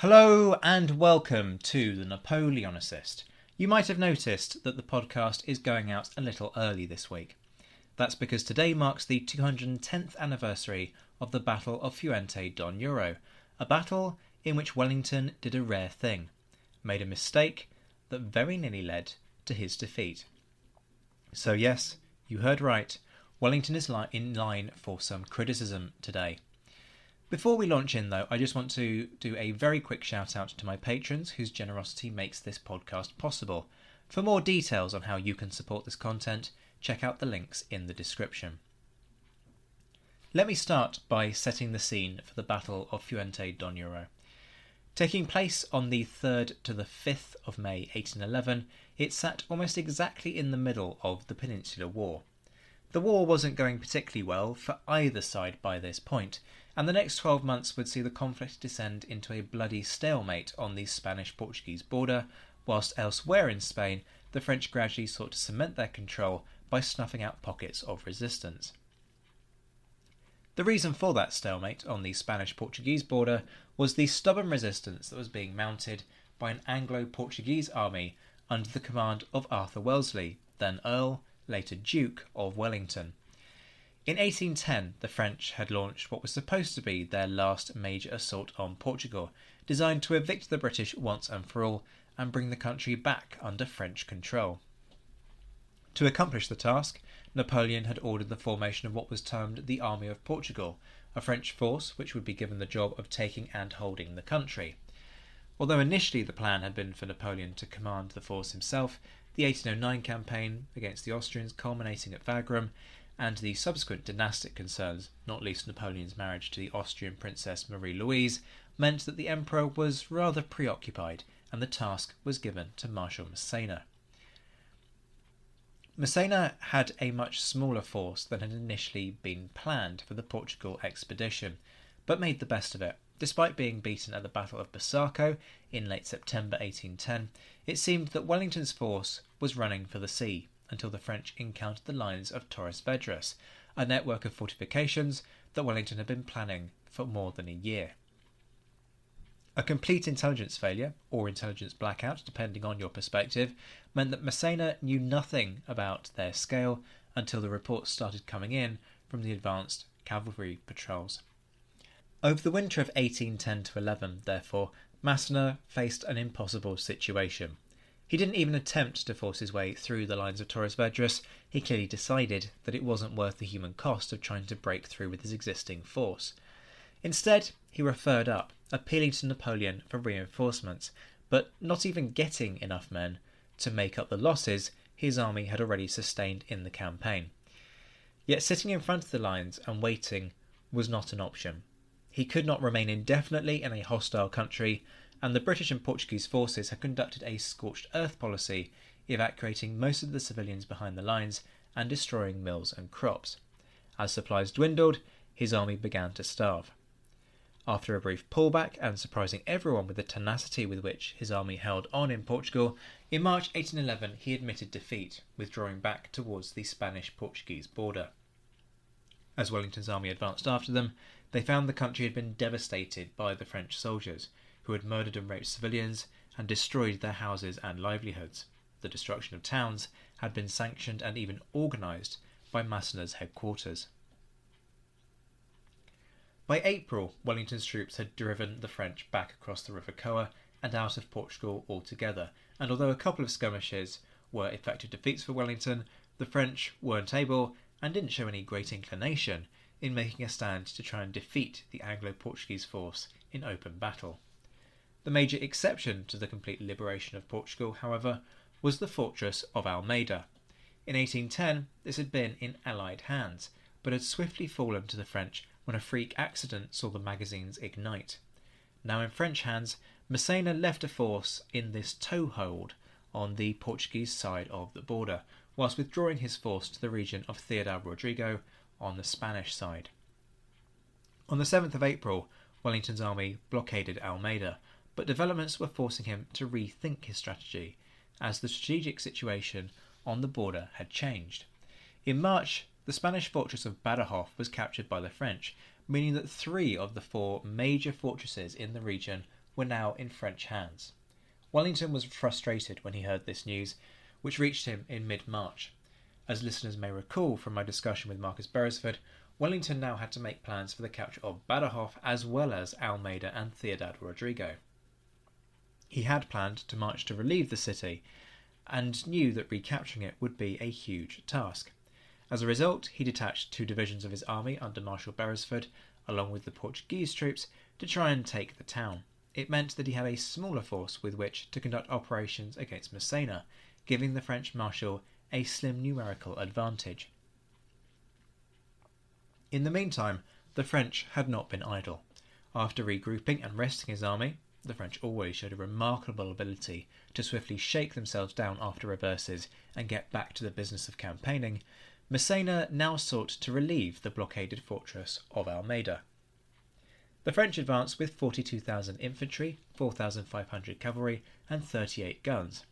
Hello and welcome to the Napoleonicist. You might have noticed that the podcast is going out a little early this week. That's because today marks the 210th anniversary of the Battle of Fuente d'Onoro, a battle in which Wellington did a rare thing, made a mistake that very nearly led to his defeat. So, yes, you heard right, Wellington is li- in line for some criticism today. Before we launch in, though, I just want to do a very quick shout out to my patrons whose generosity makes this podcast possible. For more details on how you can support this content, check out the links in the description. Let me start by setting the scene for the Battle of Fuente d'Onoro. Taking place on the 3rd to the 5th of May 1811, it sat almost exactly in the middle of the Peninsular War. The war wasn't going particularly well for either side by this point, and the next 12 months would see the conflict descend into a bloody stalemate on the Spanish Portuguese border, whilst elsewhere in Spain, the French gradually sought to cement their control by snuffing out pockets of resistance. The reason for that stalemate on the Spanish Portuguese border was the stubborn resistance that was being mounted by an Anglo Portuguese army under the command of Arthur Wellesley, then Earl, later Duke of Wellington. In 1810, the French had launched what was supposed to be their last major assault on Portugal, designed to evict the British once and for all and bring the country back under French control. To accomplish the task, Napoleon had ordered the formation of what was termed the Army of Portugal, a French force which would be given the job of taking and holding the country. Although initially the plan had been for Napoleon to command the force himself, the 1809 campaign against the Austrians culminating at Wagram, and the subsequent dynastic concerns, not least Napoleon's marriage to the Austrian Princess Marie Louise, meant that the Emperor was rather preoccupied, and the task was given to Marshal Massena. Massena had a much smaller force than had initially been planned for the Portugal expedition, but made the best of it. Despite being beaten at the Battle of Busaco in late September 1810, it seemed that Wellington's force was running for the sea until the French encountered the lines of Torres Vedras, a network of fortifications that Wellington had been planning for more than a year. A complete intelligence failure, or intelligence blackout, depending on your perspective, meant that Massena knew nothing about their scale until the reports started coming in from the advanced cavalry patrols. Over the winter of 1810 to 11, therefore, Massena faced an impossible situation. He didn't even attempt to force his way through the lines of Torres Vedras. He clearly decided that it wasn't worth the human cost of trying to break through with his existing force. Instead, he referred up, appealing to Napoleon for reinforcements, but not even getting enough men to make up the losses his army had already sustained in the campaign. Yet sitting in front of the lines and waiting was not an option. He could not remain indefinitely in a hostile country and the British and Portuguese forces had conducted a scorched earth policy, evacuating most of the civilians behind the lines and destroying mills and crops. As supplies dwindled, his army began to starve. After a brief pullback and surprising everyone with the tenacity with which his army held on in Portugal, in March 1811 he admitted defeat, withdrawing back towards the Spanish Portuguese border. As Wellington's army advanced after them, they found the country had been devastated by the French soldiers, who had murdered and raped civilians and destroyed their houses and livelihoods. The destruction of towns had been sanctioned and even organised by Massena's headquarters. By April, Wellington's troops had driven the French back across the River Coa and out of Portugal altogether, and although a couple of skirmishes were effective defeats for Wellington, the French weren't able and didn't show any great inclination in making a stand to try and defeat the Anglo Portuguese force in open battle. The major exception to the complete liberation of Portugal, however, was the fortress of Almeida. In 1810, this had been in Allied hands, but had swiftly fallen to the French when a freak accident saw the magazines ignite. Now in French hands, Massena left a force in this toehold on the Portuguese side of the border, whilst withdrawing his force to the region of Ciudad Rodrigo on the Spanish side. On the 7th of April, Wellington's army blockaded Almeida, but developments were forcing him to rethink his strategy, as the strategic situation on the border had changed. In March, the Spanish fortress of Badajoz was captured by the French, meaning that three of the four major fortresses in the region were now in French hands. Wellington was frustrated when he heard this news which reached him in mid March. As listeners may recall from my discussion with Marcus Beresford, Wellington now had to make plans for the capture of Badajoz as well as Almeida and Ciudad Rodrigo. He had planned to march to relieve the city and knew that recapturing it would be a huge task. As a result, he detached two divisions of his army under Marshal Beresford, along with the Portuguese troops, to try and take the town. It meant that he had a smaller force with which to conduct operations against Massena, giving the French marshal a slim numerical advantage. In the meantime, the French had not been idle. After regrouping and resting his army, the French always showed a remarkable ability to swiftly shake themselves down after reverses and get back to the business of campaigning. Massena now sought to relieve the blockaded fortress of Almeida. The French advanced with 42,000 infantry, 4,500 cavalry, and 38 guns.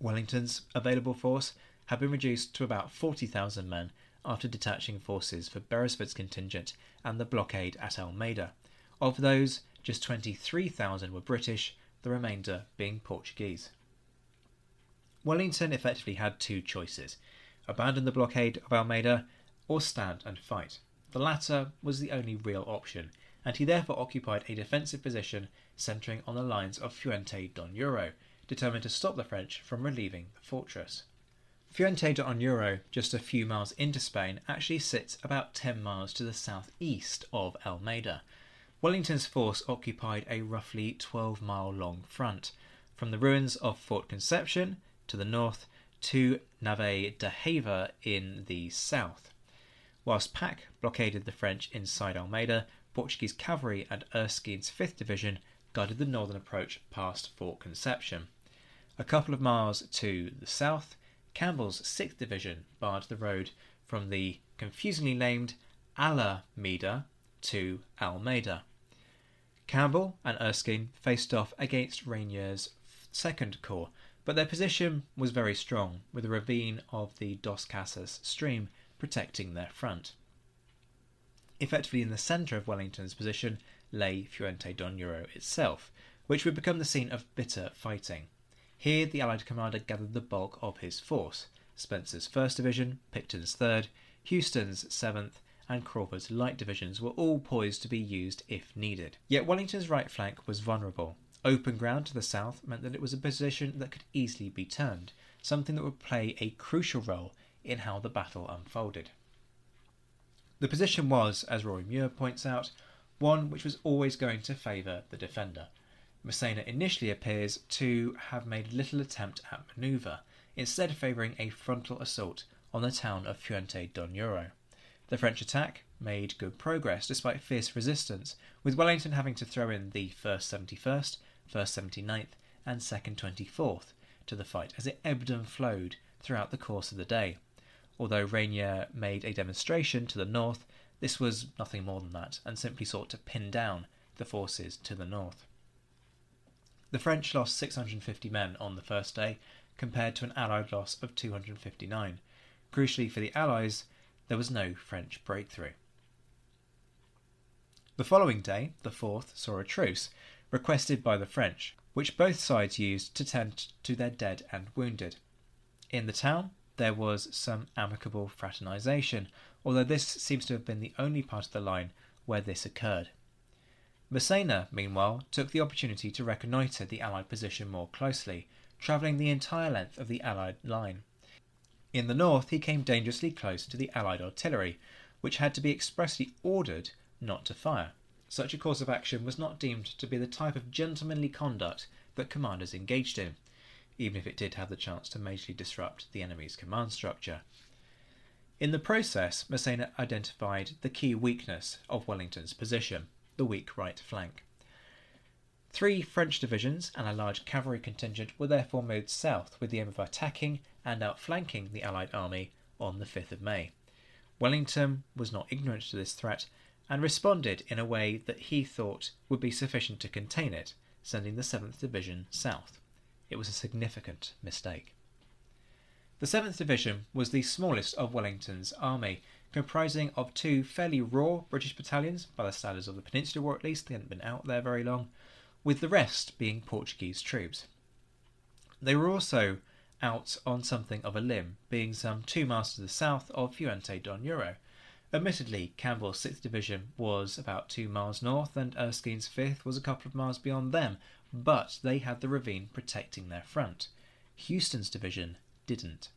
Wellington's available force had been reduced to about 40,000 men after detaching forces for Beresford's contingent and the blockade at Almeida. Of those, just 23,000 were British, the remainder being Portuguese. Wellington effectively had two choices abandon the blockade of Almeida or stand and fight. The latter was the only real option, and he therefore occupied a defensive position centering on the lines of Fuente d'Onoro, determined to stop the French from relieving the fortress. Fuente de Onoro, just a few miles into Spain, actually sits about 10 miles to the southeast of Almeida. Wellington's force occupied a roughly 12 mile long front, from the ruins of Fort Conception to the north to Nave de Haiva in the south. Whilst Pack blockaded the French inside Almeida, Portuguese cavalry and Erskine's 5th Division guided the northern approach past Fort Conception. A couple of miles to the south, Campbell's 6th Division barred the road from the confusingly named Alameda to Almeida. Campbell and Erskine faced off against Reynier's 2nd Corps, but their position was very strong, with a ravine of the Dos Casas stream protecting their front. Effectively in the centre of Wellington's position lay Fuente d'Onoro itself, which would become the scene of bitter fighting. Here, the Allied commander gathered the bulk of his force Spencer's 1st Division, Picton's 3rd, Houstoun's 7th, and Craufurd's light divisions were all poised to be used if needed. Yet Wellington's right flank was vulnerable. Open ground to the south meant that it was a position that could easily be turned, something that would play a crucial role in how the battle unfolded. The position was, as Rory Muir points out, one which was always going to favour the defender. Massena initially appears to have made little attempt at manoeuvre, instead favouring a frontal assault on the town of Fuente d'Onoro. The French attack made good progress despite fierce resistance, with Wellington having to throw in the 1st 71st, 1st 79th and 2nd 24th to the fight as it ebbed and flowed throughout the course of the day. Although Reynier made a demonstration to the north, this was nothing more than that and simply sought to pin down the forces to the north. The French lost 650 men on the first day, compared to an Allied loss of 259. Crucially for the Allies, there was no French breakthrough. The following day, the 4th, saw a truce, requested by the French, which both sides used to tend to their dead and wounded. In the town, there was some amicable fraternisation, although this seems to have been the only part of the line where this occurred. Massena, meanwhile, took the opportunity to reconnoitre the Allied position more closely, travelling the entire length of the Allied line. In the north, he came dangerously close to the Allied artillery, which had to be expressly ordered not to fire. Such a course of action was not deemed to be the type of gentlemanly conduct that commanders engaged in, even if it did have the chance to majorly disrupt the enemy's command structure. In the process, Massena identified the key weakness of Wellington's position the weak right flank. Three French divisions and a large cavalry contingent were therefore moved south with the aim of attacking and outflanking the Allied army on the 5th of May. Wellington was not ignorant to this threat and responded in a way that he thought would be sufficient to contain it, sending the 7th Division south. It was a significant mistake. The 7th Division was the smallest of Wellington's army, comprising of two fairly raw British battalions, by the standards of the Peninsular War at least, they hadn't been out there very long, with the rest being Portuguese troops. They were also out on something of a limb, being some two miles to the south of Fuente d'Onoro. Admittedly, Campbell's 6th Division was about two miles north, and Erskine's 5th was a couple of miles beyond them, but they had the ravine protecting their front. Houstoun's division didn't.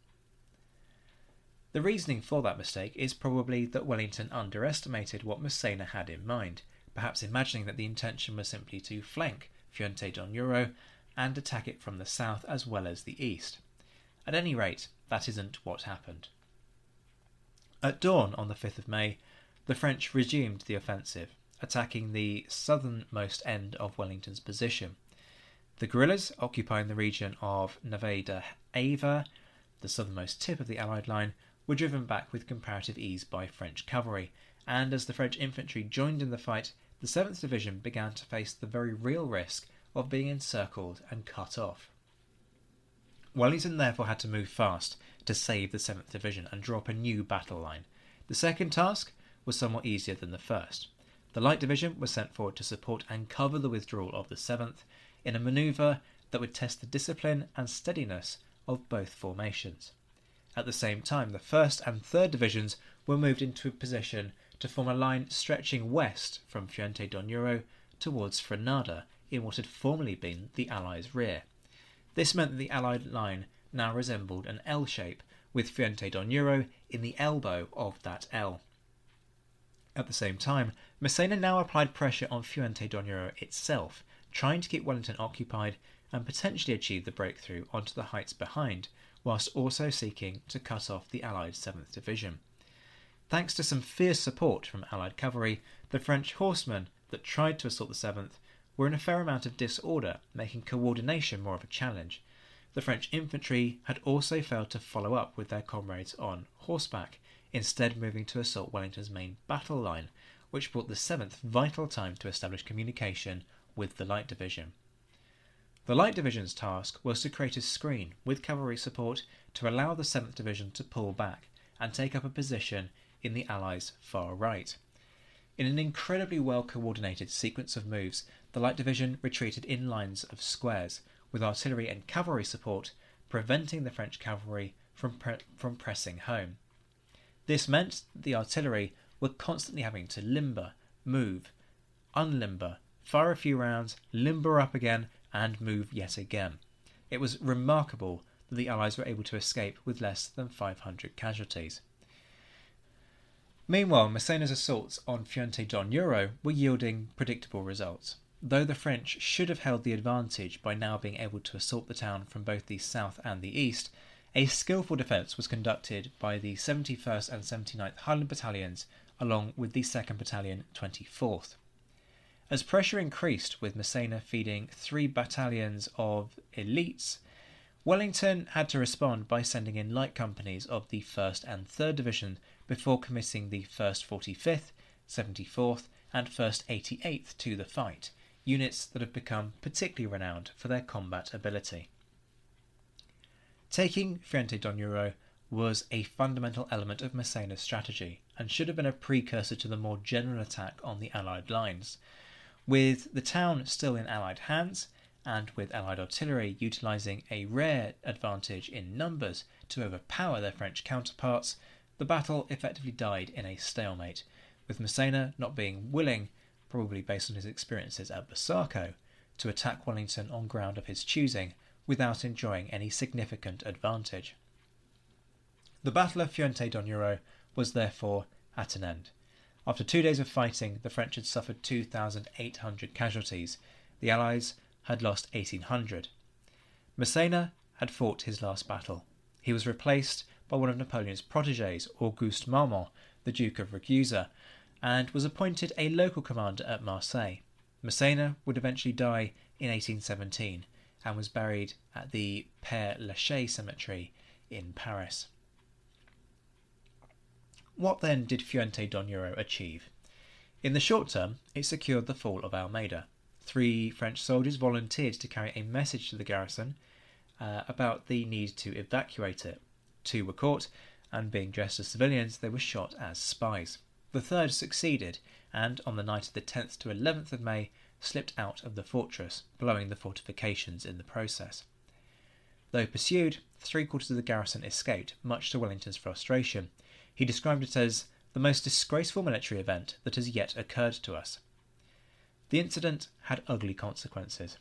The reasoning for that mistake is probably that Wellington underestimated what Massena had in mind perhaps imagining that the intention was simply to flank Fuente d'Onoro and attack it from the south as well as the east. At any rate, that isn't what happened. At dawn on the 5th of May, the French resumed the offensive, attacking the southernmost end of Wellington's position. The guerrillas occupying the region of Nave de Ava, the southernmost tip of the Allied line, were driven back with comparative ease by French cavalry, and as the French infantry joined in the fight, the 7th Division began to face the very real risk of being encircled and cut off. Wellington therefore had to move fast to save the 7th Division and draw up a new battle line. The second task was somewhat easier than the first. The Light Division was sent forward to support and cover the withdrawal of the 7th in a manoeuvre that would test the discipline and steadiness of both formations. At the same time, the 1st and 3rd Divisions were moved into position to form a line stretching west from Fuente d'Onoro towards Frenada in what had formerly been the Allies' rear. This meant that the Allied line now resembled an L shape, with Fuente d'Onoro in the elbow of that L. At the same time, Massena now applied pressure on Fuente d'Onoro itself, trying to keep Wellington occupied and potentially achieve the breakthrough onto the heights behind, whilst also seeking to cut off the Allied 7th Division. Thanks to some fierce support from Allied cavalry, the French horsemen that tried to assault the 7th were in a fair amount of disorder, making coordination more of a challenge. The French infantry had also failed to follow up with their comrades on horseback, instead moving to assault Wellington's main battle line, which brought the 7th vital time to establish communication with the Light Division. The Light Division's task was to create a screen with cavalry support to allow the 7th Division to pull back and take up a position in the Allies' far right. In an incredibly well coordinated sequence of moves, the Light Division retreated in lines of squares, with artillery and cavalry support preventing the French cavalry from, pre- from pressing home. This meant that the artillery were constantly having to limber, move, unlimber, fire a few rounds, limber up again, and move yet again. It was remarkable that the Allies were able to escape with less than 500 casualties. Meanwhile, Massena's assaults on Fuente d'Onoro were yielding predictable results. Though the French should have held the advantage by now being able to assault the town from both the south and the east, a skillful defence was conducted by the 71st and 79th Highland Battalions along with the 2nd Battalion 24th. As pressure increased with Massena feeding three battalions of elites, Wellington had to respond by sending in light companies of the 1st and 3rd Division before committing the 1st 45th, 74th, and 1st 88th to the fight, units that have become particularly renowned for their combat ability. Taking Fuente d'Onoro was a fundamental element of Massena's strategy and should have been a precursor to the more general attack on the Allied lines. With the town still in Allied hands, and with Allied artillery utilising a rare advantage in numbers to overpower their French counterparts, the battle effectively died in a stalemate, with Massena not being willing, probably based on his experiences at Busaco, to attack Wellington on ground of his choosing without enjoying any significant advantage. The Battle of Fuente d'Onoro was therefore at an end. After two days of fighting, the French had suffered 2,800 casualties. The Allies had lost 1,800. Massena had fought his last battle. He was replaced by one of Napoleon's proteges, Auguste Marmont, the Duke of Ragusa, and was appointed a local commander at Marseille. Massena would eventually die in 1817 and was buried at the Père Lachaise cemetery in Paris. What then did Fuente d'Onoro achieve? In the short term, it secured the fall of Almeida. Three French soldiers volunteered to carry a message to the garrison uh, about the need to evacuate it. Two were caught, and being dressed as civilians, they were shot as spies. The third succeeded, and on the night of the 10th to 11th of May, slipped out of the fortress, blowing the fortifications in the process. Though pursued, three quarters of the garrison escaped, much to Wellington's frustration. He described it as the most disgraceful military event that has yet occurred to us. The incident had ugly consequences.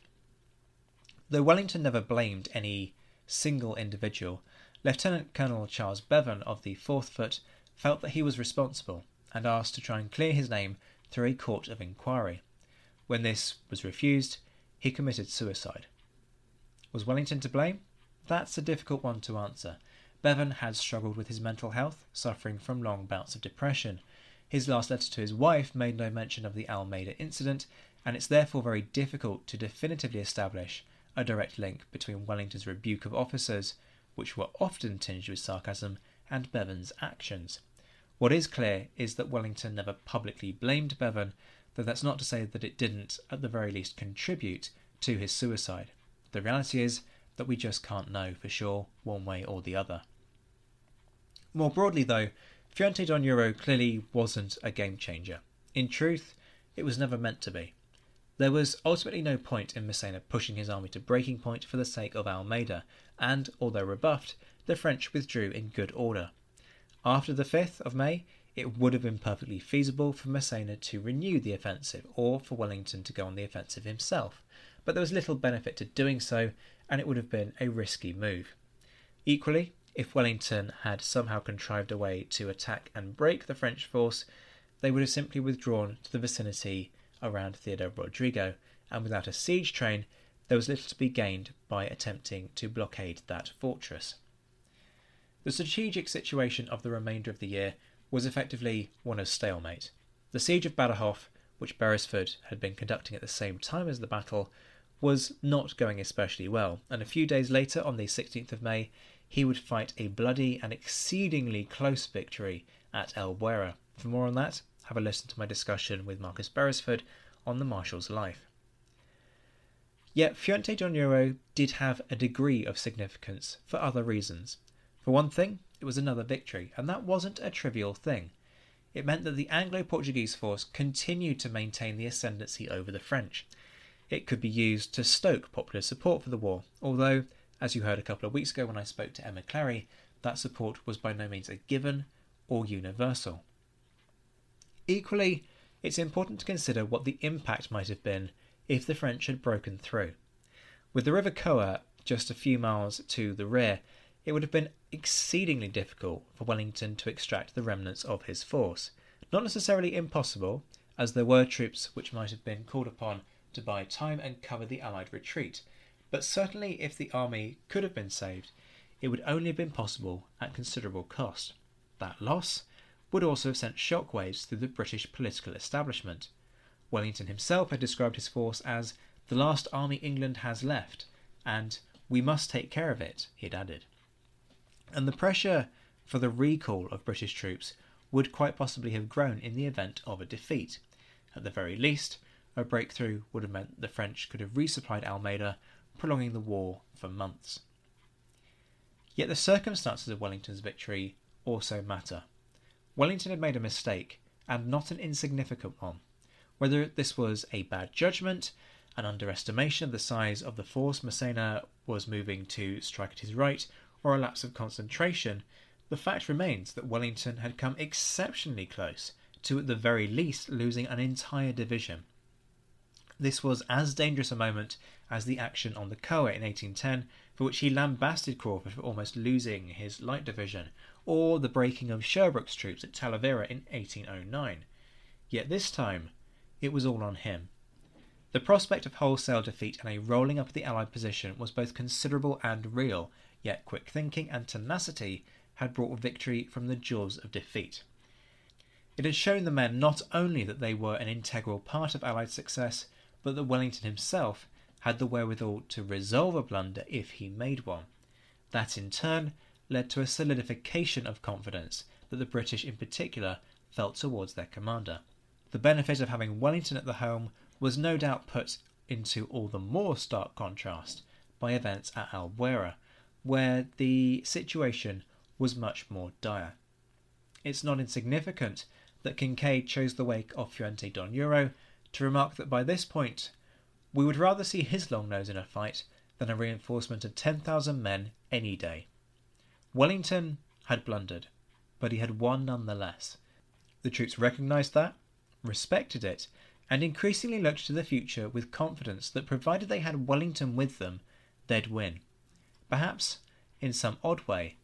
Though Wellington never blamed any single individual, Lieutenant Colonel Charles Bevan of the 4th Foot felt that he was responsible and asked to try and clear his name through a court of inquiry. When this was refused, he committed suicide. Was Wellington to blame? That's a difficult one to answer. Bevan had struggled with his mental health, suffering from long bouts of depression. His last letter to his wife made no mention of the Almeida incident, and it's therefore very difficult to definitively establish a direct link between Wellington's rebuke of officers, which were often tinged with sarcasm, and Bevan's actions. What is clear is that Wellington never publicly blamed Bevan, though that's not to say that it didn't, at the very least, contribute to his suicide. The reality is that we just can't know for sure, one way or the other. More broadly, though, Fuente d'Onoro clearly wasn't a game changer. In truth, it was never meant to be. There was ultimately no point in Massena pushing his army to breaking point for the sake of Almeida, and, although rebuffed, the French withdrew in good order. After the 5th of May, it would have been perfectly feasible for Massena to renew the offensive, or for Wellington to go on the offensive himself, but there was little benefit to doing so, and it would have been a risky move. Equally, if Wellington had somehow contrived a way to attack and break the French force, they would have simply withdrawn to the vicinity around Ciudad Rodrigo, and without a siege train, there was little to be gained by attempting to blockade that fortress. The strategic situation of the remainder of the year was effectively one of stalemate. The siege of Badajoz, which Beresford had been conducting at the same time as the battle, was not going especially well, and a few days later, on the 16th of May, he would fight a bloody and exceedingly close victory at Albuera. For more on that, have a listen to my discussion with Marcus Beresford on the Marshal's life. Yet Fuente d'Onoro did have a degree of significance for other reasons. For one thing, it was another victory, and that wasn't a trivial thing. It meant that the Anglo Portuguese force continued to maintain the ascendancy over the French. It could be used to stoke popular support for the war, although as you heard a couple of weeks ago when I spoke to Emma Clery, that support was by no means a given or universal. Equally, it's important to consider what the impact might have been if the French had broken through. With the River Coa just a few miles to the rear, it would have been exceedingly difficult for Wellington to extract the remnants of his force. Not necessarily impossible, as there were troops which might have been called upon to buy time and cover the Allied retreat, but certainly if the army could have been saved, it would only have been possible at considerable cost. That loss would also have sent shockwaves through the British political establishment. Wellington himself had described his force as the last army England has left, and we must take care of it, he had added. And the pressure for the recall of British troops would quite possibly have grown in the event of a defeat. At the very least, a breakthrough would have meant the French could have resupplied Almeida, prolonging the war for months. Yet the circumstances of Wellington's victory also matter. Wellington had made a mistake, and not an insignificant one. Whether this was a bad judgment, an underestimation of the size of the force Massena was moving to strike at his right, or a lapse of concentration, the fact remains that Wellington had come exceptionally close to, at the very least, losing an entire division. This was as dangerous a moment as the action on the Coa in 1810, for which he lambasted Craufurd for almost losing his light division, or the breaking of Sherbrooke's troops at Talavera in 1809. Yet this time, it was all on him. The prospect of wholesale defeat and a rolling up of the Allied position was both considerable and real, yet quick thinking and tenacity had brought victory from the jaws of defeat. It had shown the men not only that they were an integral part of Allied success, but that Wellington himself had the wherewithal to resolve a blunder if he made one. That in turn led to a solidification of confidence that the British in particular felt towards their commander. The benefit of having Wellington at the helm was no doubt put into all the more stark contrast by events at Albuera, where the situation was much more dire. It's not insignificant that Kincaid chose the wake of Fuente d'Onoro to remark that by this point we would rather see his long nose in a fight than a reinforcement of 10,000 men any day. Wellington had blundered, but he had won nonetheless. The troops recognised that, respected it, and increasingly looked to the future with confidence that provided they had Wellington with them, they'd win. Perhaps, in some odd way,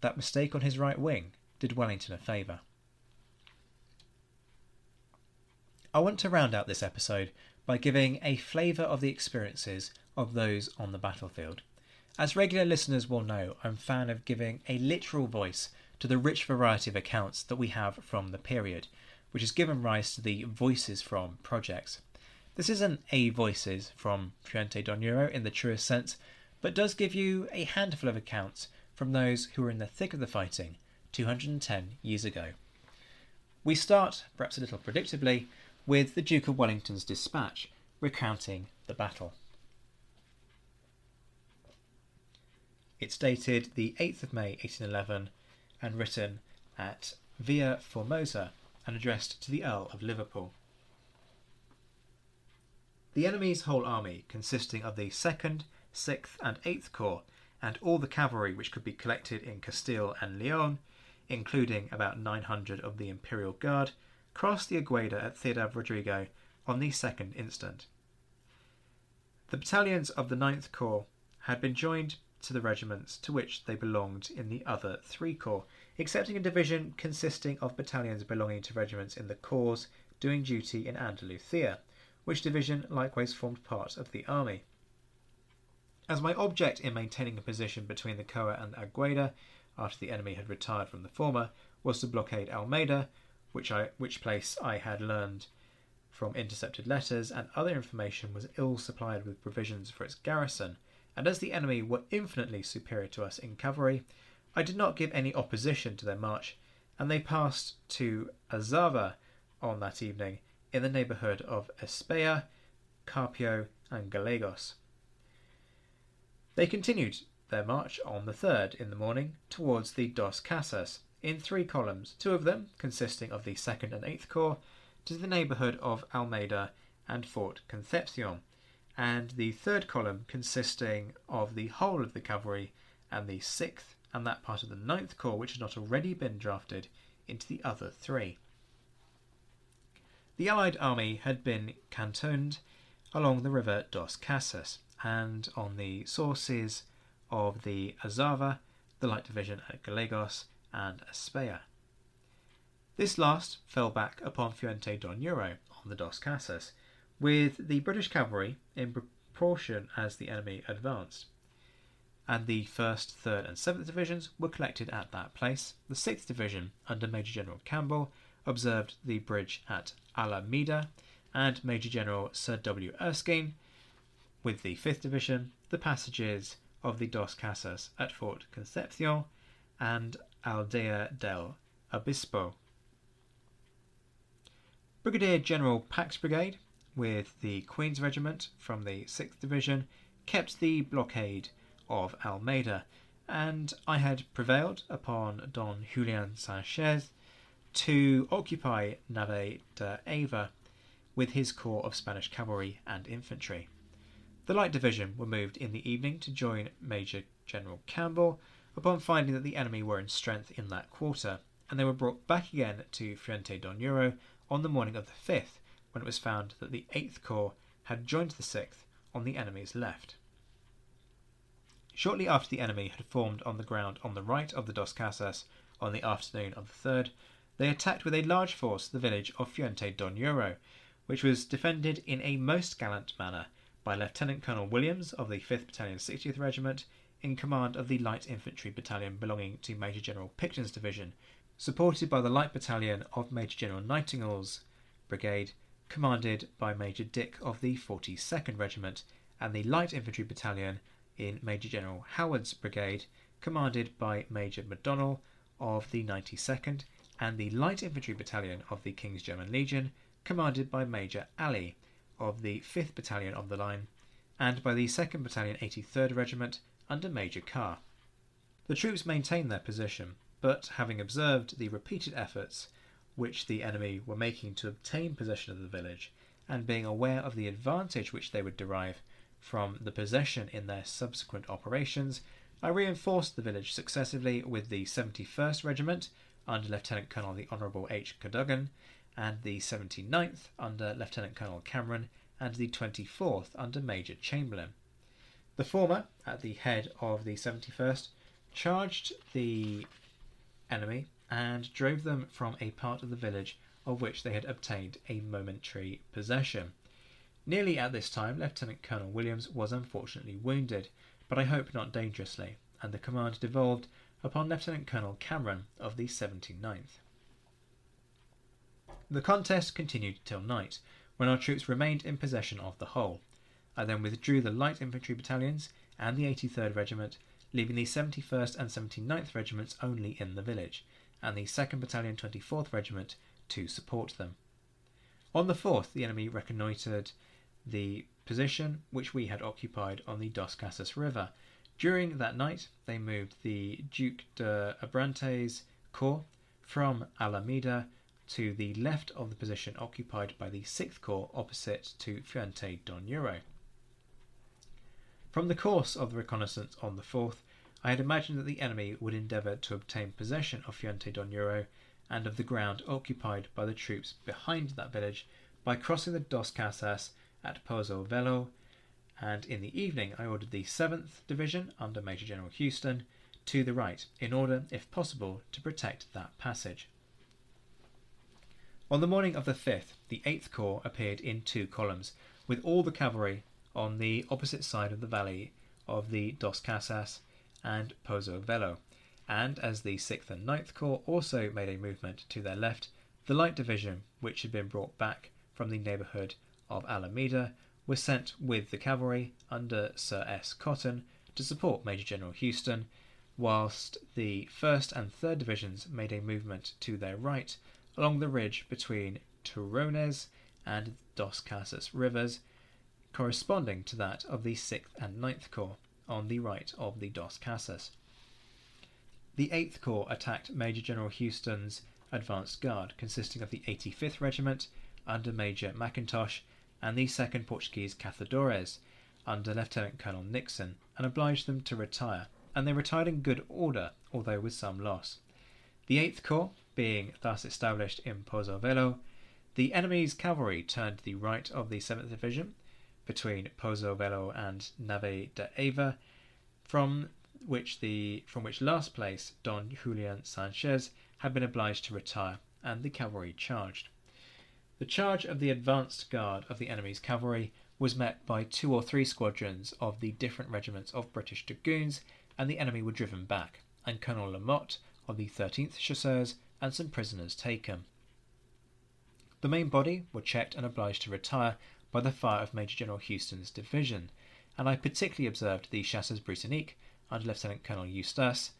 that mistake on his right wing did Wellington a favour. I want to round out this episode by giving a flavour of the experiences of those on the battlefield. As regular listeners will know, I'm a fan of giving a literal voice to the rich variety of accounts that we have from the period, which has given rise to the Voices from projects. This isn't a Voices from Fuente d'Onoro in the truest sense, but does give you a handful of accounts from those who were in the thick of the fighting 210 years ago. We start, perhaps a little predictably, with the Duke of Wellington's dispatch recounting the battle. It's dated the 8th of May 1811 and written at Villa Formosa and addressed to the Earl of Liverpool. The enemy's whole army, consisting of the 2nd, 6th, and 8th Corps, and all the cavalry which could be collected in Castile and Leon, including about 900 of the Imperial Guard, crossed the Agueda at Ciudad Rodrigo on the 2nd instant. The battalions of the 9th Corps had been joined to the regiments to which they belonged in the other three corps, excepting a division consisting of battalions belonging to regiments in the corps doing duty in Andalusia, which division likewise formed part of the army. As my object in maintaining a position between the Coa and Agueda, after the enemy had retired from the former, was to blockade Almeida, which, I, which place I had learned from intercepted letters and other information was ill supplied with provisions for its garrison, and as the enemy were infinitely superior to us in cavalry, I did not give any opposition to their march, and they passed to Azava on that evening in the neighbourhood of España, Carpio, and Gallegos. They continued their march on the 3rd in the morning towards the Dos Casas in three columns, two of them consisting of the 2nd and 8th Corps, to the neighbourhood of Almeida and Fort Concepcion, and the third column consisting of the whole of the cavalry and the 6th and that part of the 9th Corps which had not already been drafted into the other three. The Allied army had been cantoned along the river Dos Casas and on the sources of the Azava, the light division at Gallegos, and España. This last fell back upon Fuente d'Onoro on the Dos Casas, with the British cavalry in proportion as the enemy advanced. And the 1st, 3rd, and 7th Divisions were collected at that place. The 6th Division, under Major General Campbell, observed the bridge at Alameda, and Major General Sir W. Erskine, with the 5th Division, the passages of the Dos Casas at Fort Concepcion and Aldea del Obispo. Brigadier General Pack's Brigade, with the Queen's Regiment from the 6th Division, kept the blockade of Almeida, and I had prevailed upon Don Julian Sanchez to occupy Nave de Ava with his corps of Spanish cavalry and infantry. The Light Division were moved in the evening to join Major General Campbell upon finding that the enemy were in strength in that quarter, and they were brought back again to Fuente d'Onoro on the morning of the 5th, when it was found that the 8th Corps had joined the 6th on the enemy's left. Shortly after the enemy had formed on the ground on the right of the Dos Casas on the afternoon of the 3rd, they attacked with a large force the village of Fuente d'Onoro, which was defended in a most gallant manner by Lieutenant Colonel Williams of the 5th Battalion 60th Regiment in command of the Light Infantry Battalion belonging to Major General Picton's division, supported by the Light Battalion of Major General Nightingale's brigade, commanded by Major Dick of the 42nd Regiment, and the Light Infantry Battalion in Major General Howard's brigade, commanded by Major McDonnell of the 92nd, and the Light Infantry Battalion of the King's German Legion, commanded by Major Alley of the 5th Battalion of the line, and by the 2nd Battalion 83rd Regiment under Major Carr. The troops maintained their position, but having observed the repeated efforts which the enemy were making to obtain possession of the village, and being aware of the advantage which they would derive from the possession in their subsequent operations, I reinforced the village successively with the 71st Regiment under Lieutenant Colonel the Honourable H. Cadogan, and the 79th under Lieutenant Colonel Cameron, and the 24th under Major Chamberlain. The former, at the head of the 71st, charged the enemy and drove them from a part of the village of which they had obtained a momentary possession. Nearly at this time, Lieutenant Colonel Williams was unfortunately wounded, but I hope not dangerously, and the command devolved upon Lieutenant Colonel Cameron of the 79th. The contest continued till night, when our troops remained in possession of the whole. I then withdrew the light infantry battalions and the 83rd Regiment, leaving the 71st and 79th Regiments only in the village, and the 2nd Battalion 24th Regiment to support them. On the 4th, the enemy reconnoitred the position which we had occupied on the Dos Casas River. During that night, they moved the Duke de Abrantes Corps from Alameda to the left of the position occupied by the 6th Corps opposite to Fuente d'Onoro. From the course of the reconnaissance on the 4th, I had imagined that the enemy would endeavour to obtain possession of Fuente d'Onoro and of the ground occupied by the troops behind that village by crossing the Dos Casas at Pozo Velo, and in the evening I ordered the 7th Division under Major General Houstoun to the right in order, if possible, to protect that passage. On the morning of the 5th, the 8th Corps appeared in two columns, with all the cavalry on the opposite side of the valley of the Dos Casas and Pozo Velo, and as the 6th and 9th Corps also made a movement to their left, the light division, which had been brought back from the neighbourhood of Alameda, was sent with the cavalry under Sir S. Cotton to support Major General Houstoun, whilst the 1st and 3rd Divisions made a movement to their right along the ridge between Turones and Dos Casas rivers, corresponding to that of the 6th and 9th Corps on the right of the Dos Casas. The 8th Corps attacked Major General Houstoun's advanced guard, consisting of the 85th Regiment under Major McIntosh and the 2nd Portuguese Caçadores under Lieutenant Colonel Nixon, and obliged them to retire, and they retired in good order, although with some loss. The 8th Corps being thus established in Pozo Velo, the enemy's cavalry turned to the right of the 7th Division between Pozo Velo and Nave de Ava, from which the from which last place Don Julian Sanchez had been obliged to retire, and the cavalry charged. The charge of the advanced guard of the enemy's cavalry was met by two or three squadrons of the different regiments of British dragoons, and the enemy were driven back, and Colonel Lamotte of the 13th Chasseurs and some prisoners taken. The main body were checked and obliged to retire by the fire of Major General Houstoun's division, and I particularly observed the Chasseurs Britanniques under Lieutenant Colonel Eustace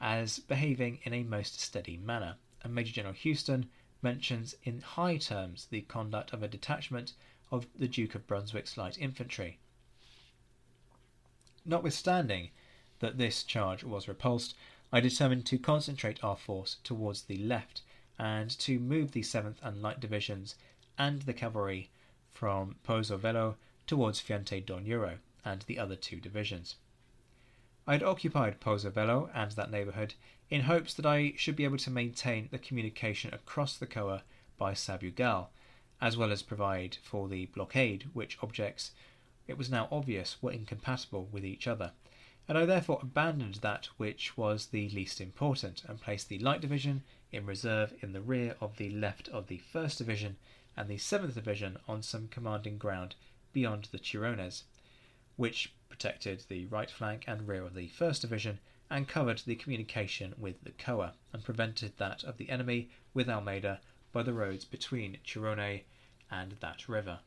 as behaving in a most steady manner, and Major General Houston mentions in high terms the conduct of a detachment of the Duke of Brunswick's light infantry. Notwithstanding that this charge was repulsed, I determined to concentrate our force towards the left and to move the 7th and Light Divisions and the cavalry from Pozzo Velo towards Fuente d'Onoro and the other two divisions. I had occupied Pozzo Velo and that neighbourhood in hopes that I should be able to maintain the communication across the Coa by Sabugal, as well as provide for the blockade, which objects it was now obvious were incompatible with each other, and I therefore abandoned that which was the least important and placed the Light Division in reserve in the rear of the left of the 1st Division and the 7th Division on some commanding ground beyond the Turones, which protected the right flank and rear of the 1st Division and covered the communication with the Coa and prevented that of the enemy with Almeida by the roads between Chirone and that river.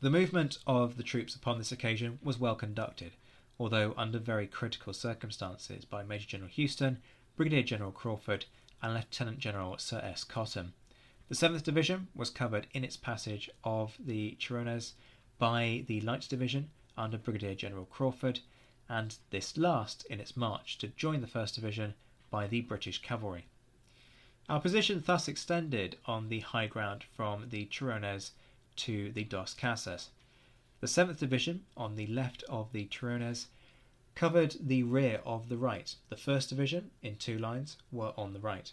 The movement of the troops upon this occasion was well conducted, although under very critical circumstances, by Major General Houstoun, Brigadier General Craufurd, and Lieutenant General Sir S. Cotton. The 7th Division was covered in its passage of the Chirones by the Light Division under Brigadier General Craufurd, and this last in its march to join the 1st Division by the British cavalry. Our position thus extended on the high ground from the Chirones to the Dos Casas. The 7th Division, on the left of the Turones, covered the rear of the right. The 1st Division, in two lines, were on the right.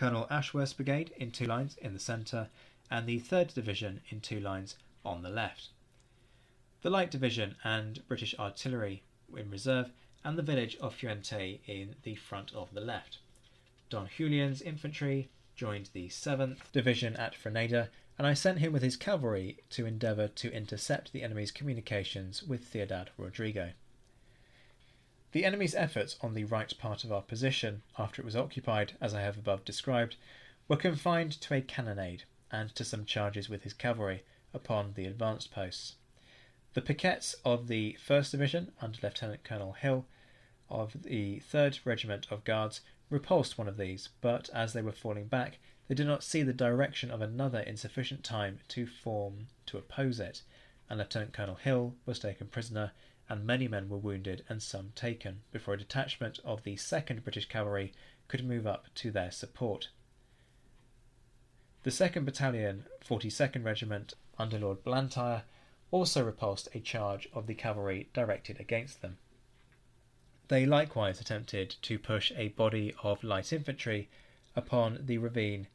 Colonel Ashworth's brigade in two lines in the centre, and the 3rd Division in two lines on the left. The Light Division and British artillery in reserve, and the village of Fuente in the front of the left. Don Julian's infantry joined the 7th Division at Frenada, and I sent him with his cavalry to endeavour to intercept the enemy's communications with Ciudad Rodrigo. The enemy's efforts on the right part of our position, after it was occupied, as I have above described, were confined to a cannonade and to some charges with his cavalry upon the advanced posts. The piquets of the 1st Division, under Lieutenant Colonel Hill, of the 3rd Regiment of Guards, repulsed one of these, but as they were falling back, they did not see the direction of another in sufficient time to form to oppose it, and Lieutenant Colonel Hill was taken prisoner and many men were wounded and some taken before a detachment of the 2nd British Cavalry could move up to their support. The 2nd Battalion, 42nd Regiment, under Lord Blantyre, also repulsed a charge of the cavalry directed against them. They likewise attempted to push a body of light infantry upon the ravine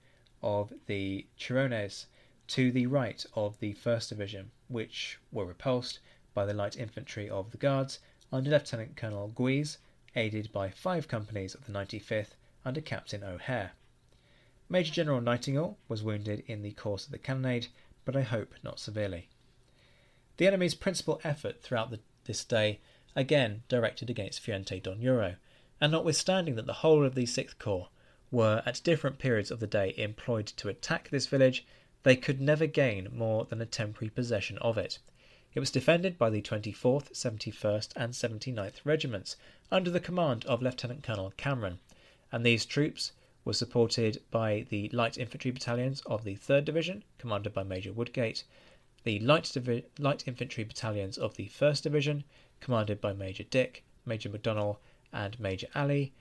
of the Chirones to the right of the 1st Division, which were repulsed by the light infantry of the Guards under Lieutenant Colonel Guise, aided by five companies of the 95th under Captain O'Hare. Major General Nightingale was wounded in the course of the cannonade, but I hope not severely. The enemy's principal effort throughout the, this day again directed against Fuente d'Onoro, and notwithstanding that the whole of the Sixth Corps were at different periods of the day employed to attack this village, they could never gain more than a temporary possession of it, It was defended by the 24th, 71st, and 79th Regiments under the command of Lieutenant Colonel Cameron, and these troops were supported by the light infantry battalions of the 3rd Division, commanded by Major Woodgate, the light, Divi- light infantry battalions of the 1st Division, commanded by Major Dick, Major McDonnell, and Major Ali,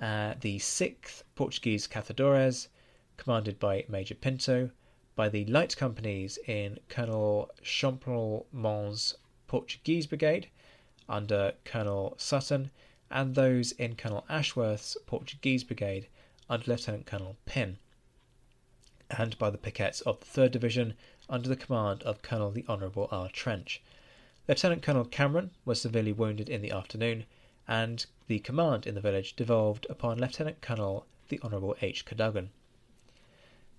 uh, the 6th Portuguese Caçadores, commanded by Major Pinto, by the light companies in Colonel Champlemond's Portuguese Brigade under Colonel Sutton, and those in Colonel Ashworth's Portuguese Brigade under Lieutenant Colonel Pym, and by the piquettes of the 3rd Division under the command of Colonel the Honourable R. Trench. Lieutenant Colonel Cameron was severely wounded in the afternoon, and the command in the village devolved upon Lieutenant Colonel the Honourable H. Cadogan.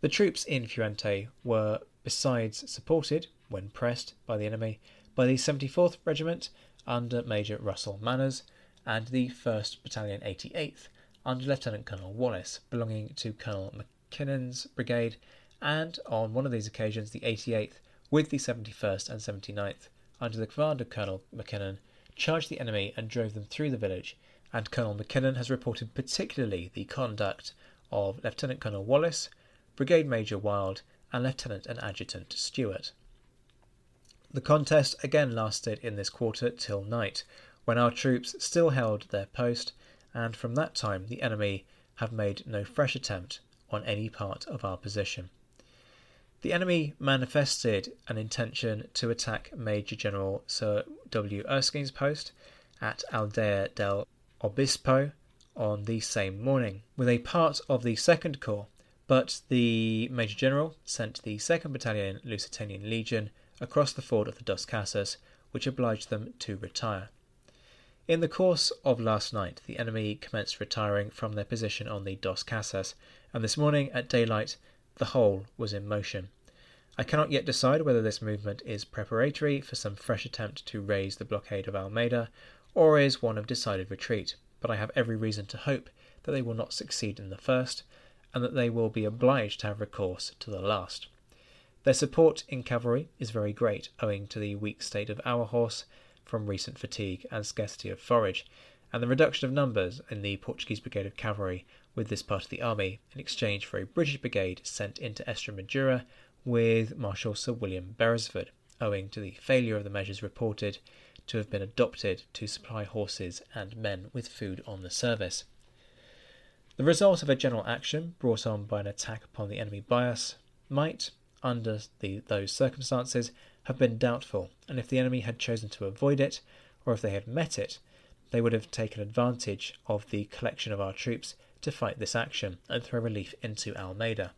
The troops in Fuente were besides supported, when pressed by the enemy, by the 74th Regiment under Major Russell Manners and the 1st Battalion 88th under Lieutenant Colonel Wallace, belonging to Colonel McKinnon's brigade, and on one of these occasions the 88th with the 71st and 79th under the command of Colonel McKinnon charged the enemy and drove them through the village, and Colonel McKinnon has reported particularly the conduct of Lieutenant Colonel Wallace, Brigade Major Wild, and Lieutenant and Adjutant Stewart. The contest again lasted in this quarter till night, when our troops still held their post, and from that time the enemy have made no fresh attempt on any part of our position. The enemy manifested an intention to attack Major General Sir W. Erskine's post at Aldea del Obispo on the same morning, with a part of the Second Corps, but the Major General sent the 2nd Battalion Lusitanian Legion across the ford of the Dos Casas, which obliged them to retire. In the course of last night, the enemy commenced retiring from their position on the Dos Casas, and this morning at daylight the whole was in motion. I cannot yet decide whether this movement is preparatory for some fresh attempt to raise the blockade of Almeida, or is one of decided retreat, but I have every reason to hope that they will not succeed in the first, and that they will be obliged to have recourse to the last. Their support in cavalry is very great, owing to the weak state of our horse from recent fatigue and scarcity of forage, and the reduction of numbers in the Portuguese brigade of cavalry with this part of the army in exchange for a British brigade sent into Estremadura with Marshal Sir William Beresford, owing to the failure of the measures reported to have been adopted to supply horses and men with food on the service. The result of a general action brought on by an attack upon the enemy by us might, under the, those circumstances, have been doubtful, and if the enemy had chosen to avoid it, or if they had met it, they would have taken advantage of the collection of our troops to fight this action and throw relief into Almeida.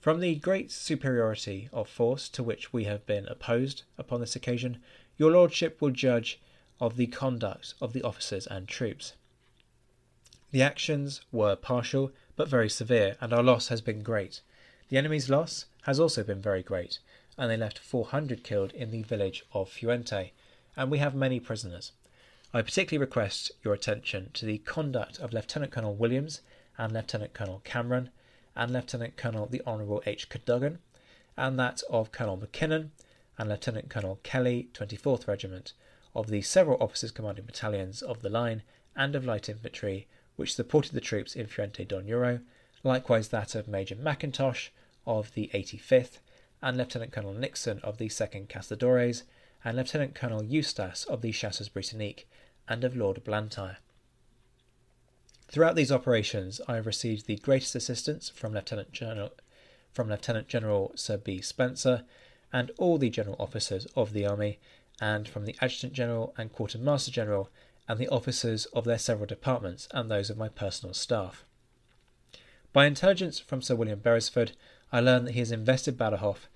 From the great superiority of force to which we have been opposed upon this occasion, your lordship will judge of the conduct of the officers and troops. The actions were partial but very severe, and our loss has been great. The enemy's loss has also been very great, and they left 400 killed in the village of Fuente, and we have many prisoners. I particularly request your attention to the conduct of Lieutenant Colonel Williams and Lieutenant Colonel Cameron and Lieutenant Colonel the Honourable H. Cadogan, and that of Colonel McKinnon and Lieutenant Colonel Kelly, 24th Regiment, of the several officers commanding battalions of the line and of light infantry which supported the troops in Fuente Don Donuro, likewise that of Major McIntosh of the 85th, and Lieutenant Colonel Nixon of the 2nd Caçadores, and Lieutenant Colonel Eustace of the Chasseurs Britanniques, and of Lord Blantyre. Throughout these operations, I have received the greatest assistance from Lieutenant General, from Lieutenant General Sir B. Spencer and all the general officers of the army, and from the Adjutant General and Quartermaster General, and the officers of their several departments and those of my personal staff. By intelligence from Sir William Beresford, I learn that he has invested Badajoz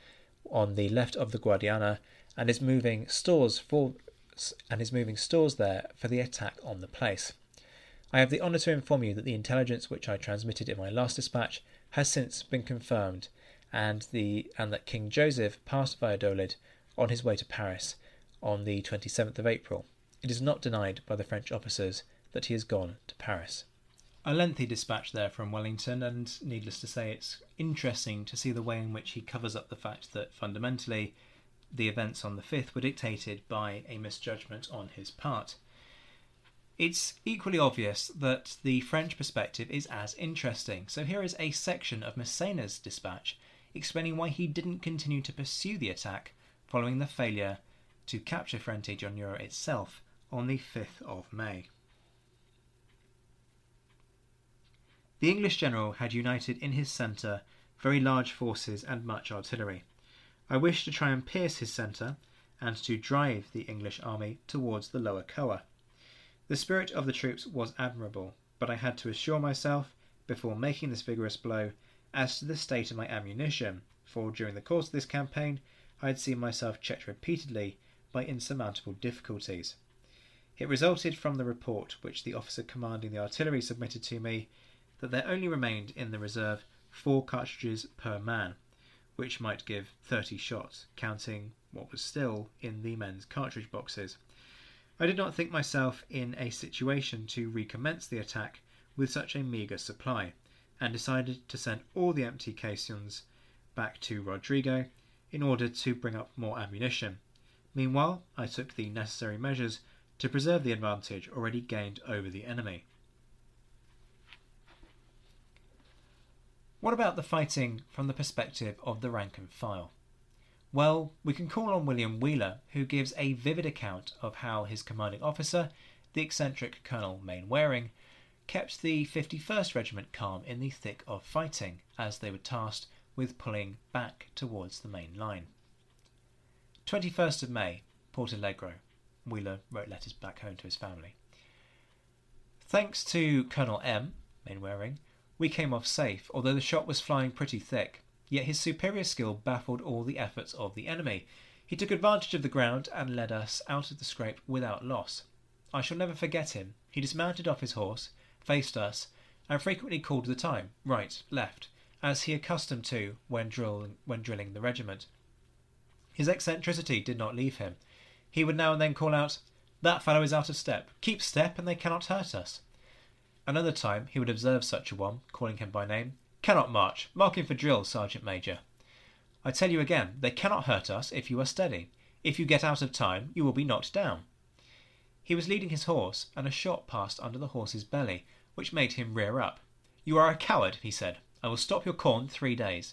on the left of the Guadiana and is moving stores for and is moving stores there for the attack on the place. I have the honour to inform you that the intelligence which I transmitted in my last dispatch has since been confirmed, and the and that King Joseph passed Valladolid on his way to Paris on the 27th of April. It is not denied by the French officers that he has gone to Paris. A lengthy dispatch there from Wellington, and needless to say, it's interesting to see the way in which he covers up the fact that fundamentally the events on the 5th were dictated by a misjudgment on his part. It's equally obvious that the French perspective is as interesting, so here is a section of Massena's dispatch explaining why he didn't continue to pursue the attack following the failure to capture Fuente d'Onoro itself on the 5th of May. The English general had united in his centre very large forces and much artillery. I wished to try and pierce his centre and to drive the English army towards the lower Coa. The spirit of the troops was admirable, but I had to assure myself, before making this vigorous blow, as to the state of my ammunition, for during the course of this campaign I had seen myself checked repeatedly by insurmountable difficulties. It resulted from the report which the officer commanding the artillery submitted to me that there only remained in the reserve four cartridges per man, which might give thirty shots, counting what was still in the men's cartridge boxes. I did not think myself in a situation to recommence the attack with such a meagre supply, and decided to send all the empty caissons back to Rodrigo in order to bring up more ammunition. Meanwhile, I took the necessary measures to preserve the advantage already gained over the enemy. What about the fighting from the perspective of the rank and file? Well, we can call on William Wheeler, who gives a vivid account of how his commanding officer, the eccentric Colonel Mainwaring, kept the 51st Regiment calm in the thick of fighting as they were tasked with pulling back towards the main line. 21st of May, Portalegre. Wheeler wrote letters back home to his family. Thanks to Colonel M, Mainwaring, we came off safe, although the shot was flying pretty thick. Yet his superior skill baffled all the efforts of the enemy. He took advantage of the ground and led us out of the scrape without loss. I shall never forget him. He dismounted off his horse, faced us, and frequently called the time, right, left, as he accustomed to when, drill, when drilling the regiment. His eccentricity did not leave him. He would now and then call out, That fellow is out of step. Keep step, and they cannot hurt us. Another time he would observe such a one, calling him by name, Cannot march. Marking for drill, Sergeant Major. I tell you again, they cannot hurt us if you are steady. If you get out of time, you will be knocked down. He was leading his horse, and a shot passed under the horse's belly, which made him rear up. You are a coward, he said. I will stop your corn three days.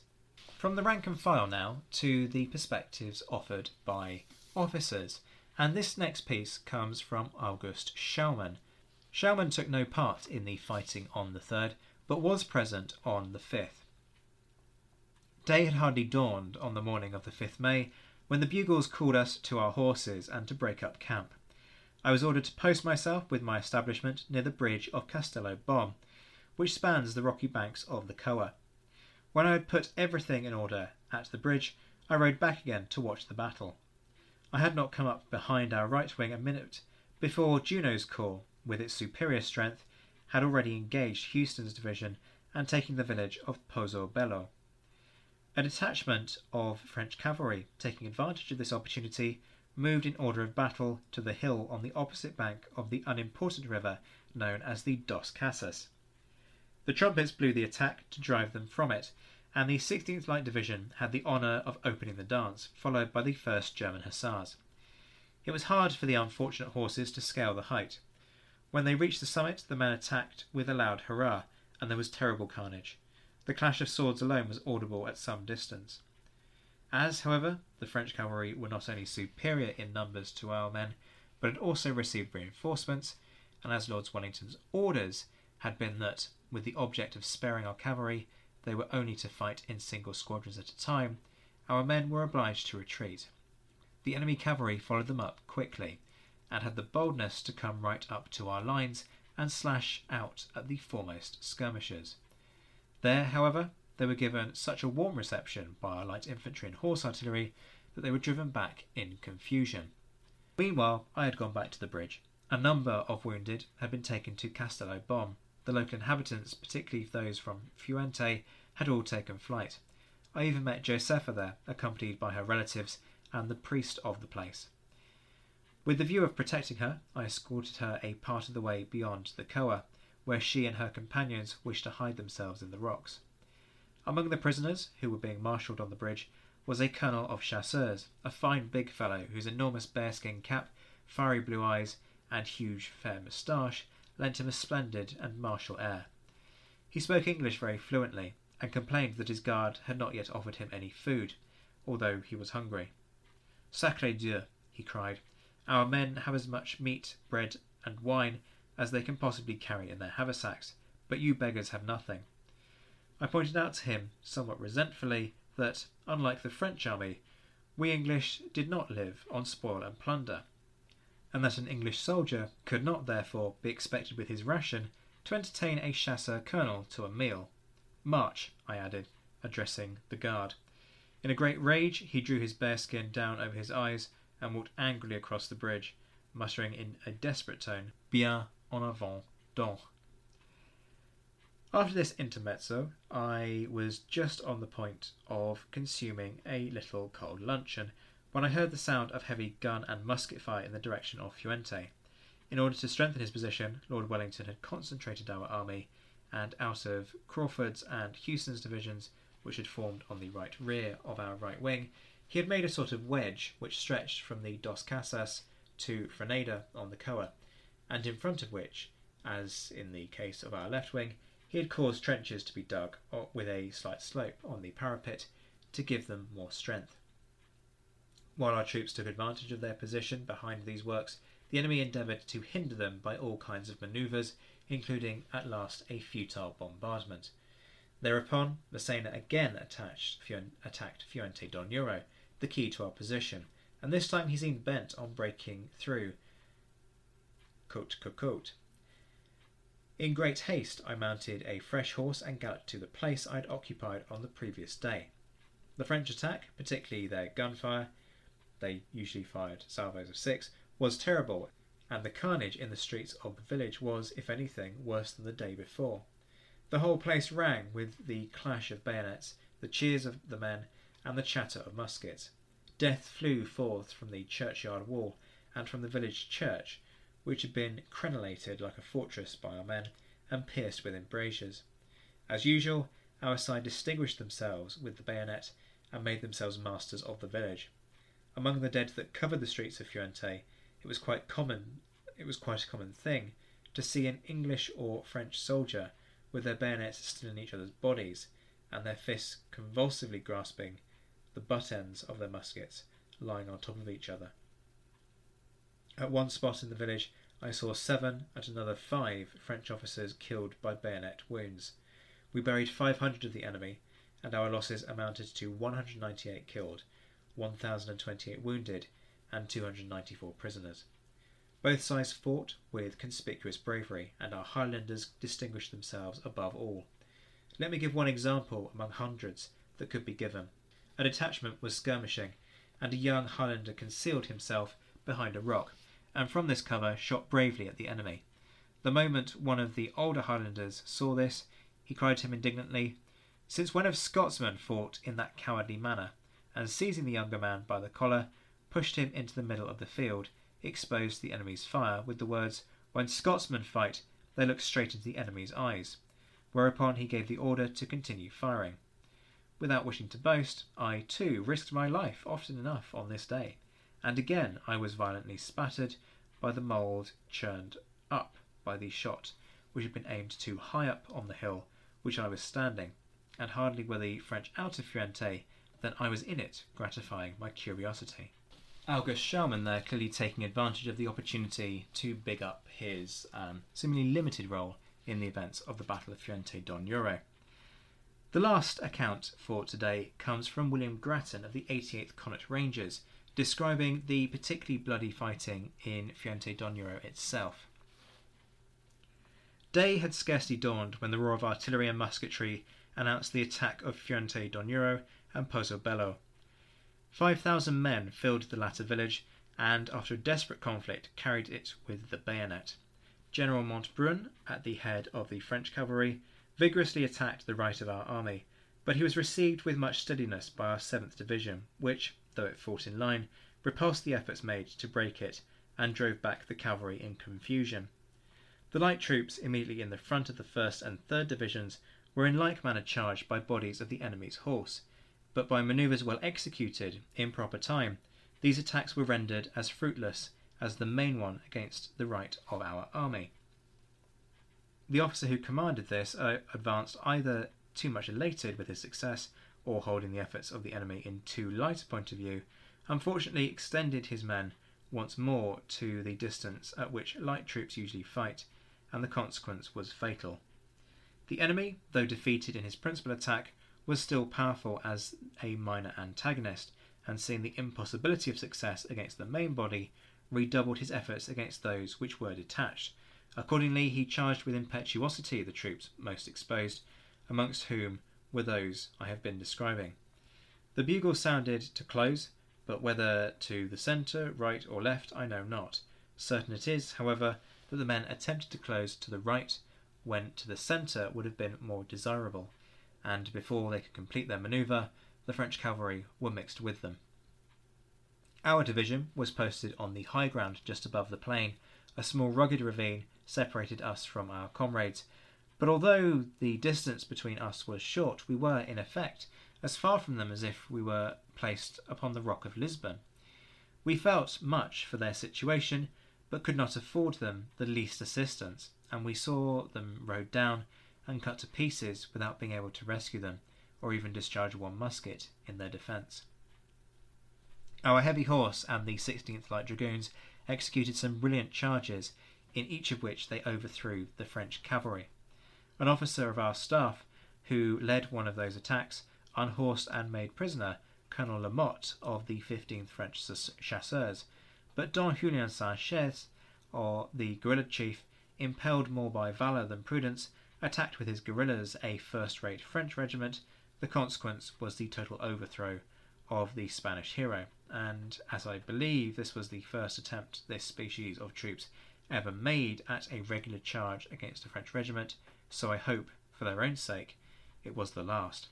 From the rank and file now to the perspectives offered by officers, and this next piece comes from August Schaumann. Schaumann took no part in the fighting on the 3rd, but was present on the 5th. Day had hardly dawned on the morning of the 5th May when the bugles called us to our horses and to break up camp. I was ordered to post myself with my establishment near the bridge of Castello Bom, which spans the rocky banks of the Coa. When I had put everything in order at the bridge, I rode back again to watch the battle. I had not come up behind our right wing a minute before Junot's corps, with its superior strength, had already engaged Houstoun's division and taken the village of Pozo Bello. A detachment of French cavalry, taking advantage of this opportunity, moved in order of battle to the hill on the opposite bank of the unimportant river known as the Dos Casas. The trumpets blew the attack to drive them from it, and the 16th Light Division had the honour of opening the dance, followed by the 1st German Hussars. It was hard for the unfortunate horses to scale the height. When they reached the summit, the men attacked with a loud hurrah, and there was terrible carnage. The clash of swords alone was audible at some distance. As, however, the French cavalry were not only superior in numbers to our men, but had also received reinforcements, and as Lord Wellington's orders had been that, with the object of sparing our cavalry, they were only to fight in single squadrons at a time, our men were obliged to retreat. The enemy cavalry followed them up quickly, and had the boldness to come right up to our lines and slash out at the foremost skirmishers. There, however, they were given such a warm reception by our light infantry and horse artillery that they were driven back in confusion. Meanwhile, I had gone back to the bridge. A number of wounded had been taken to Castello Bom. The local inhabitants, particularly those from Fuente, had all taken flight. I even met Josepha there, accompanied by her relatives and the priest of the place. With the view of protecting her, I escorted her a part of the way beyond the Coa, where she and her companions wished to hide themselves in the rocks. Among the prisoners who were being marshalled on the bridge, was a colonel of chasseurs, a fine big fellow whose enormous bearskin cap, fiery blue eyes, and huge fair moustache lent him a splendid and martial air. He spoke English very fluently, and complained that his guard had not yet offered him any food, although he was hungry. Sacre Dieu, he cried, our men have as much meat, bread, and wine as they can possibly carry in their haversacks, but you beggars have nothing. I pointed out to him, somewhat resentfully, that, unlike the French army, we English did not live on spoil and plunder, and that an English soldier could not therefore be expected with his ration to entertain a chasseur colonel to a meal. March, I added, addressing the guard. In a great rage, he drew his bearskin down over his eyes and walked angrily across the bridge, muttering in a desperate tone, Bien en avant, donc. After this intermezzo, I was just on the point of consuming a little cold luncheon when I heard the sound of heavy gun and musket fire in the direction of Fuente. In order to strengthen his position, Lord Wellington had concentrated our army, and out of Craufurd's and Houstoun's divisions, which had formed on the right rear of our right wing, he had made a sort of wedge which stretched from the Dos Casas to Frenada on the Coa, and in front of which, as in the case of our left wing, he had caused trenches to be dug with a slight slope on the parapet to give them more strength. While our troops took advantage of their position behind these works, the enemy endeavoured to hinder them by all kinds of manoeuvres, including at last a futile bombardment. Thereupon, Massena again attacked Fuente d'Onoro, the key to our position, and this time he seemed bent on breaking through Cote Cocotte. In great haste, I mounted a fresh horse and galloped to the place I had occupied on the previous day. The French attack, particularly their gunfire, they usually fired salvos of six, was terrible, and the carnage in the streets of the village was, if anything, worse than the day before. The whole place rang with the clash of bayonets, the cheers of the men, and the chatter of muskets. Death flew forth from the churchyard wall and from the village church, which had been crenellated like a fortress by our men and pierced with embrasures. As usual, our side distinguished themselves with the bayonet and made themselves masters of the village. Among the dead that covered the streets of Fuente, it was quite common it was quite a common thing to see an English or French soldier with their bayonets still in each other's bodies and their fists convulsively grasping the butt ends of their muskets lying on top of each other. At one spot in the village, I saw seven, at another five, French officers killed by bayonet wounds. We buried 500 of the enemy, and our losses amounted to 198 killed, 1,028 wounded, and 294 prisoners. Both sides fought with conspicuous bravery, and our Highlanders distinguished themselves above all. Let me give one example among hundreds that could be given. A detachment was skirmishing, and a young Highlander concealed himself behind a rock and from this cover shot bravely at the enemy. The moment one of the older Highlanders saw this, he cried to him indignantly, Since when have Scotsmen fought in that cowardly manner? And seizing the younger man by the collar, pushed him into the middle of the field, exposed the enemy's fire, with the words, When Scotsmen fight, they look straight into the enemy's eyes. Whereupon he gave the order to continue firing. Without wishing to boast, I too risked my life often enough on this day and again I was violently spattered by the mould churned up by the shot which had been aimed too high up on the hill which I was standing, and hardly were the French out of Fuente than I was in it, gratifying my curiosity. August Schaumann there clearly taking advantage of the opportunity to big up his um, seemingly limited role in the events of the Battle of Fuente d'Onoro. The last account for today comes from William Grattan of the 88th Connaught Rangers, describing the particularly bloody fighting in Fuente d'Onoro itself. Day had scarcely dawned when the roar of artillery and musketry announced the attack of Fuente d'Onoro and Bello. Five thousand men filled the latter village, and after a desperate conflict carried it with the bayonet. General Montbrun, at the head of the French cavalry, vigorously attacked the right of our army, but he was received with much steadiness by our 7th Division, which, though it fought in line, repulsed the efforts made to break it and drove back the cavalry in confusion. The light troops immediately in the front of the 1st and 3rd Divisions were in like manner charged by bodies of the enemy's horse. But by manoeuvres well executed in proper time, these attacks were rendered as fruitless as the main one against the right of our army. The officer who commanded this uh, advanced either too much elated with his success or holding the efforts of the enemy in too light a point of view, unfortunately extended his men once more to the distance at which light troops usually fight, and the consequence was fatal. The enemy, though defeated in his principal attack, was still powerful as a minor antagonist, and seeing the impossibility of success against the main body, redoubled his efforts against those which were detached. Accordingly, he charged with impetuosity the troops most exposed, amongst whom were those I have been describing. The bugle sounded to close, but whether to the centre, right, or left, I know not. Certain it is, however, that the men attempted to close to the right, when to the centre would have been more desirable, and before they could complete their manoeuvre, the French cavalry were mixed with them. Our division was posted on the high ground just above the plain. A small rugged ravine separated us from our comrades, but although the distance between us was short, we were, in effect, as far from them as if we were placed upon the rock of Lisbon. We felt much for their situation, but could not afford them the least assistance, and we saw them rode down and cut to pieces without being able to rescue them, or even discharge one musket in their defence. Our heavy horse and the 16th Light Dragoons executed some brilliant charges, in each of which they overthrew the French cavalry. An officer of our staff, who led one of those attacks, unhorsed and made prisoner Colonel Lamotte of the 15th French Chasseurs, but Don Julian Sanchez, or the guerrilla chief, impelled more by valour than prudence, attacked with his guerrillas a first rate French regiment. The consequence was the total overthrow of the Spanish hero, and as I believe this was the first attempt this species of troops ever made at a regular charge against a French regiment, so I hope, for their own sake, it was the last.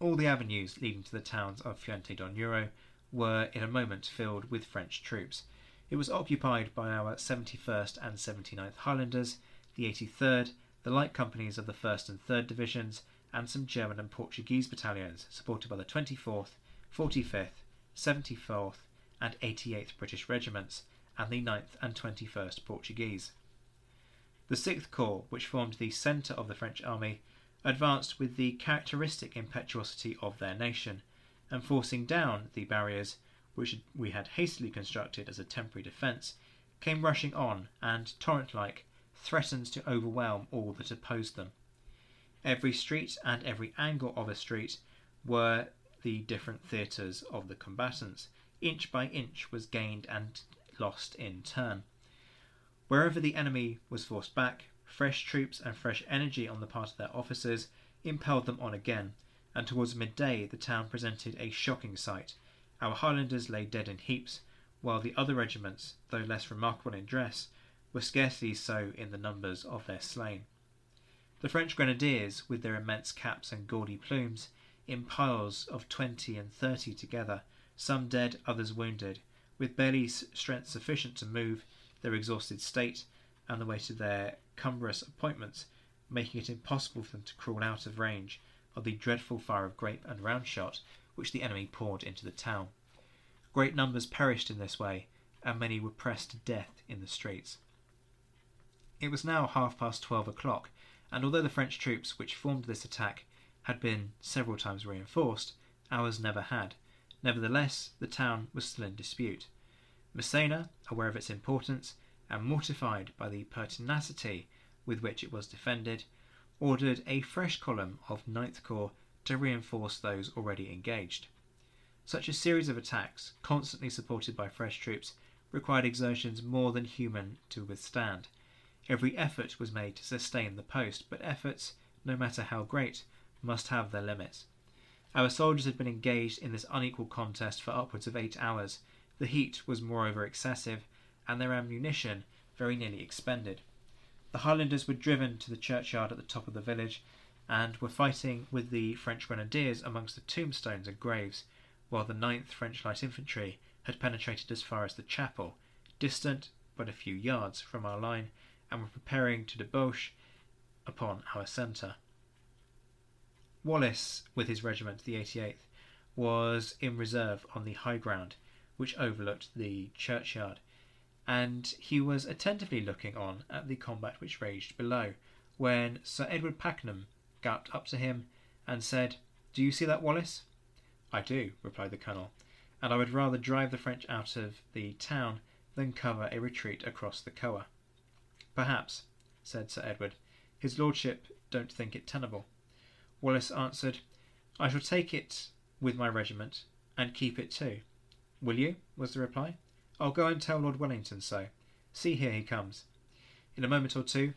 All the avenues leading to the towns of Fuente d'Onoro were in a moment filled with French troops. It was occupied by our 71st and 79th Highlanders, the 83rd, the light companies of the 1st and 3rd Divisions, and some German and Portuguese battalions, supported by the 24th, 45th, 74th, and 88th British regiments, and the 9th and 21st Portuguese. The 6th Corps, which formed the centre of the French army, advanced with the characteristic impetuosity of their nation, and forcing down the barriers which we had hastily constructed as a temporary defence, came rushing on, and, torrent like, threatened to overwhelm all that opposed them. Every street and every angle of a street were the different theatres of the combatants. Inch by inch was gained and lost in turn. Wherever the enemy was forced back, fresh troops and fresh energy on the part of their officers impelled them on again, and towards midday the town presented a shocking sight. Our Highlanders lay dead in heaps, while the other regiments, though less remarkable in dress, were scarcely so in the numbers of their slain. The French grenadiers, with their immense caps and gaudy plumes, in piles of twenty and thirty together, some dead, others wounded, with barely strength sufficient to move, their exhausted state, and the weight of their cumbrous appointments, making it impossible for them to crawl out of range of the dreadful fire of grape and round shot which the enemy poured into the town. Great numbers perished in this way, and many were pressed to death in the streets. It was now half past twelve o'clock, and although the French troops which formed this attack had been several times reinforced, ours never had. Nevertheless, the town was still in dispute. Massena, aware of its importance, and mortified by the pertinacity with which it was defended, ordered a fresh column of Ninth Corps to reinforce those already engaged. Such a series of attacks, constantly supported by fresh troops, required exertions more than human to withstand. Every effort was made to sustain the post, but efforts, no matter how great, must have their limits. Our soldiers had been engaged in this unequal contest for upwards of eight hours. The heat was moreover excessive, and their ammunition very nearly expended. The Highlanders were driven to the churchyard at the top of the village, and were fighting with the French grenadiers amongst the tombstones and graves, while the 9th French Light Infantry had penetrated as far as the chapel, distant but a few yards from our line, and were preparing to debouch upon our centre. Wallace, with his regiment, the 88th, was in reserve on the high ground which overlooked the churchyard, and he was attentively looking on at the combat which raged below, when Sir Edward Pakenham galloped up to him and said, Do you see that, Wallace? I do, replied the colonel, and I would rather drive the French out of the town than cover a retreat across the Coa. Perhaps, said Sir Edward, his lordship don't think it tenable. Wallace answered, I shall take it with my regiment, and keep it too. Will you? was the reply. I'll go and tell Lord Wellington so. See here he comes. In a moment or two,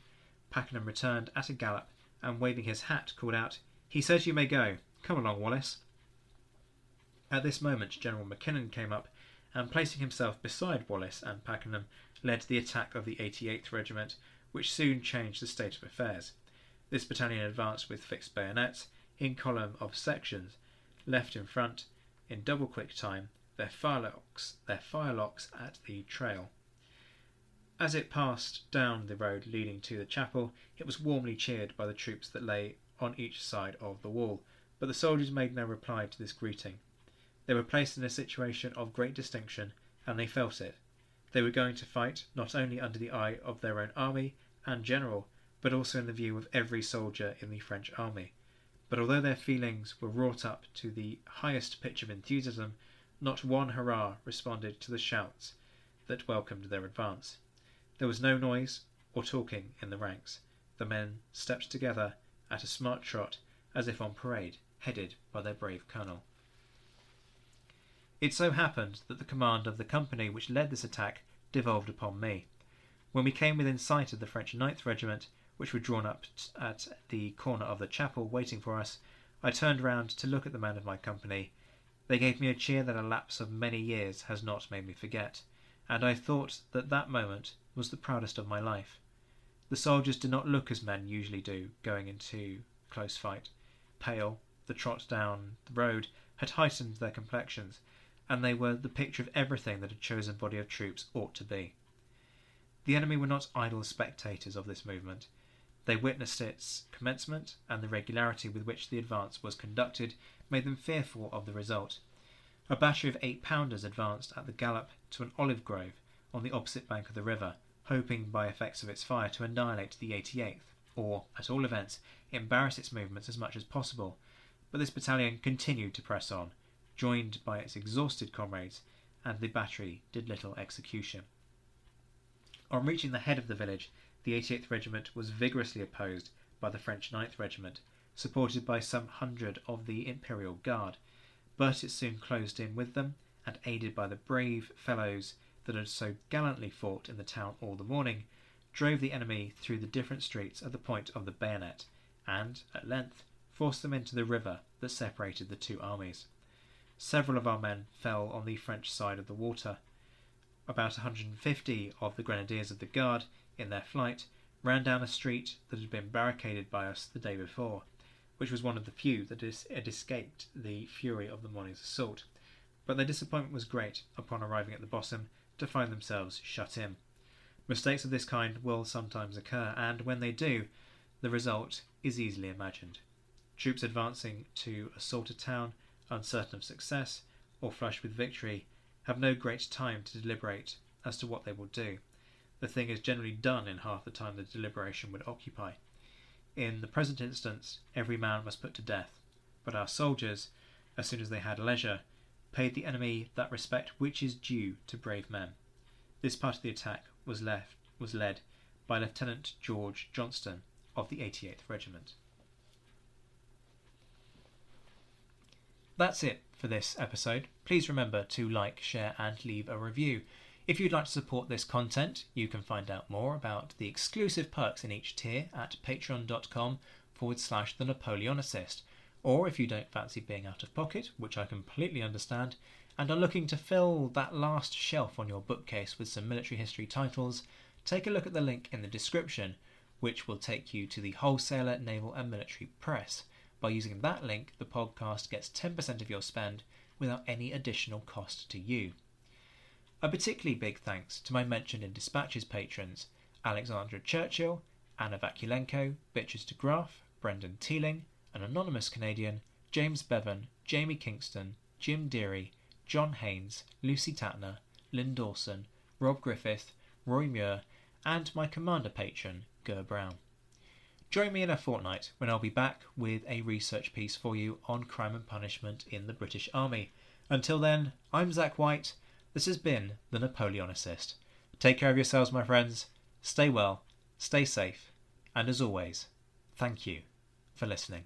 Pakenham returned at a gallop, and waving his hat, called out, He says you may go. Come along, Wallace. At this moment, General Mackinnon came up, and placing himself beside Wallace and Pakenham, led the attack of the 88th Regiment, which soon changed the state of affairs. This battalion advanced with fixed bayonets, in column of sections, left in front, in double quick time, their firelocks, their firelocks at the trail. As it passed down the road leading to the chapel, it was warmly cheered by the troops that lay on each side of the wall, but the soldiers made no reply to this greeting. They were placed in a situation of great distinction, and they felt it. They were going to fight not only under the eye of their own army and general, but also in the view of every soldier in the French army. But although their feelings were wrought up to the highest pitch of enthusiasm, not one hurrah responded to the shouts that welcomed their advance. There was no noise or talking in the ranks. The men stepped together at a smart trot, as if on parade, headed by their brave colonel. It so happened that the command of the company which led this attack devolved upon me. When we came within sight of the French Ninth Regiment, which were drawn up at the corner of the chapel waiting for us, I turned round to look at the men of my company. They gave me a cheer that a lapse of many years has not made me forget, and I thought that that moment was the proudest of my life. The soldiers did not look as men usually do going into close fight. Pale, the trot down the road had heightened their complexions, and they were the picture of everything that a chosen body of troops ought to be. The enemy were not idle spectators of this movement. They witnessed its commencement, and the regularity with which the advance was conducted made them fearful of the result. A battery of eight pounders advanced at the gallop to an olive grove on the opposite bank of the river, hoping by effects of its fire to annihilate the 88th, or, at all events, embarrass its movements as much as possible. But this battalion continued to press on, joined by its exhausted comrades, and the battery did little execution. On reaching the head of the village, the 88th Regiment was vigorously opposed by the French 9th Regiment, supported by some hundred of the Imperial Guard, but it soon closed in with them, and aided by the brave fellows that had so gallantly fought in the town all the morning, drove the enemy through the different streets at the point of the bayonet, and, at length, forced them into the river that separated the two armies. Several of our men fell on the French side of the water. About 150 of the grenadiers of the Guard in their flight, ran down a street that had been barricaded by us the day before, which was one of the few that had escaped the fury of the morning's assault. But their disappointment was great upon arriving at the bottom to find themselves shut in. Mistakes of this kind will sometimes occur, and when they do, the result is easily imagined. Troops advancing to assault a town, uncertain of success, or flushed with victory, have no great time to deliberate as to what they will do the thing is generally done in half the time the deliberation would occupy. In the present instance, every man was put to death, but our soldiers, as soon as they had leisure, paid the enemy that respect which is due to brave men. This part of the attack was left was led by Lieutenant George Johnston of the 88th Regiment. That's it for this episode. Please remember to like, share, and leave a review. If you'd like to support this content, you can find out more about the exclusive perks in each tier at patreon.com forward slash the Napoleonicist. Or if you don't fancy being out of pocket, which I completely understand, and are looking to fill that last shelf on your bookcase with some military history titles, take a look at the link in the description, which will take you to the Wholesaler Naval and Military Press. By using that link, the podcast gets 10% of your spend without any additional cost to you. A particularly big thanks to my mentioned in Dispatches patrons Alexandra Churchill, Anna Vakulenko, Bitches de Graaf, Brendan Teeling, an anonymous Canadian, James Bevan, Jamie Kingston, Jim Deary, John Haynes, Lucy Tatner, Lynn Dawson, Rob Griffith, Rory Muir, and my commander patron, Ger Brown. Join me in a fortnight when I'll be back with a research piece for you on crime and punishment in the British Army. Until then, I'm Zach White. This has been The Napoleonicist. Take care of yourselves, my friends. Stay well, stay safe, and as always, thank you for listening.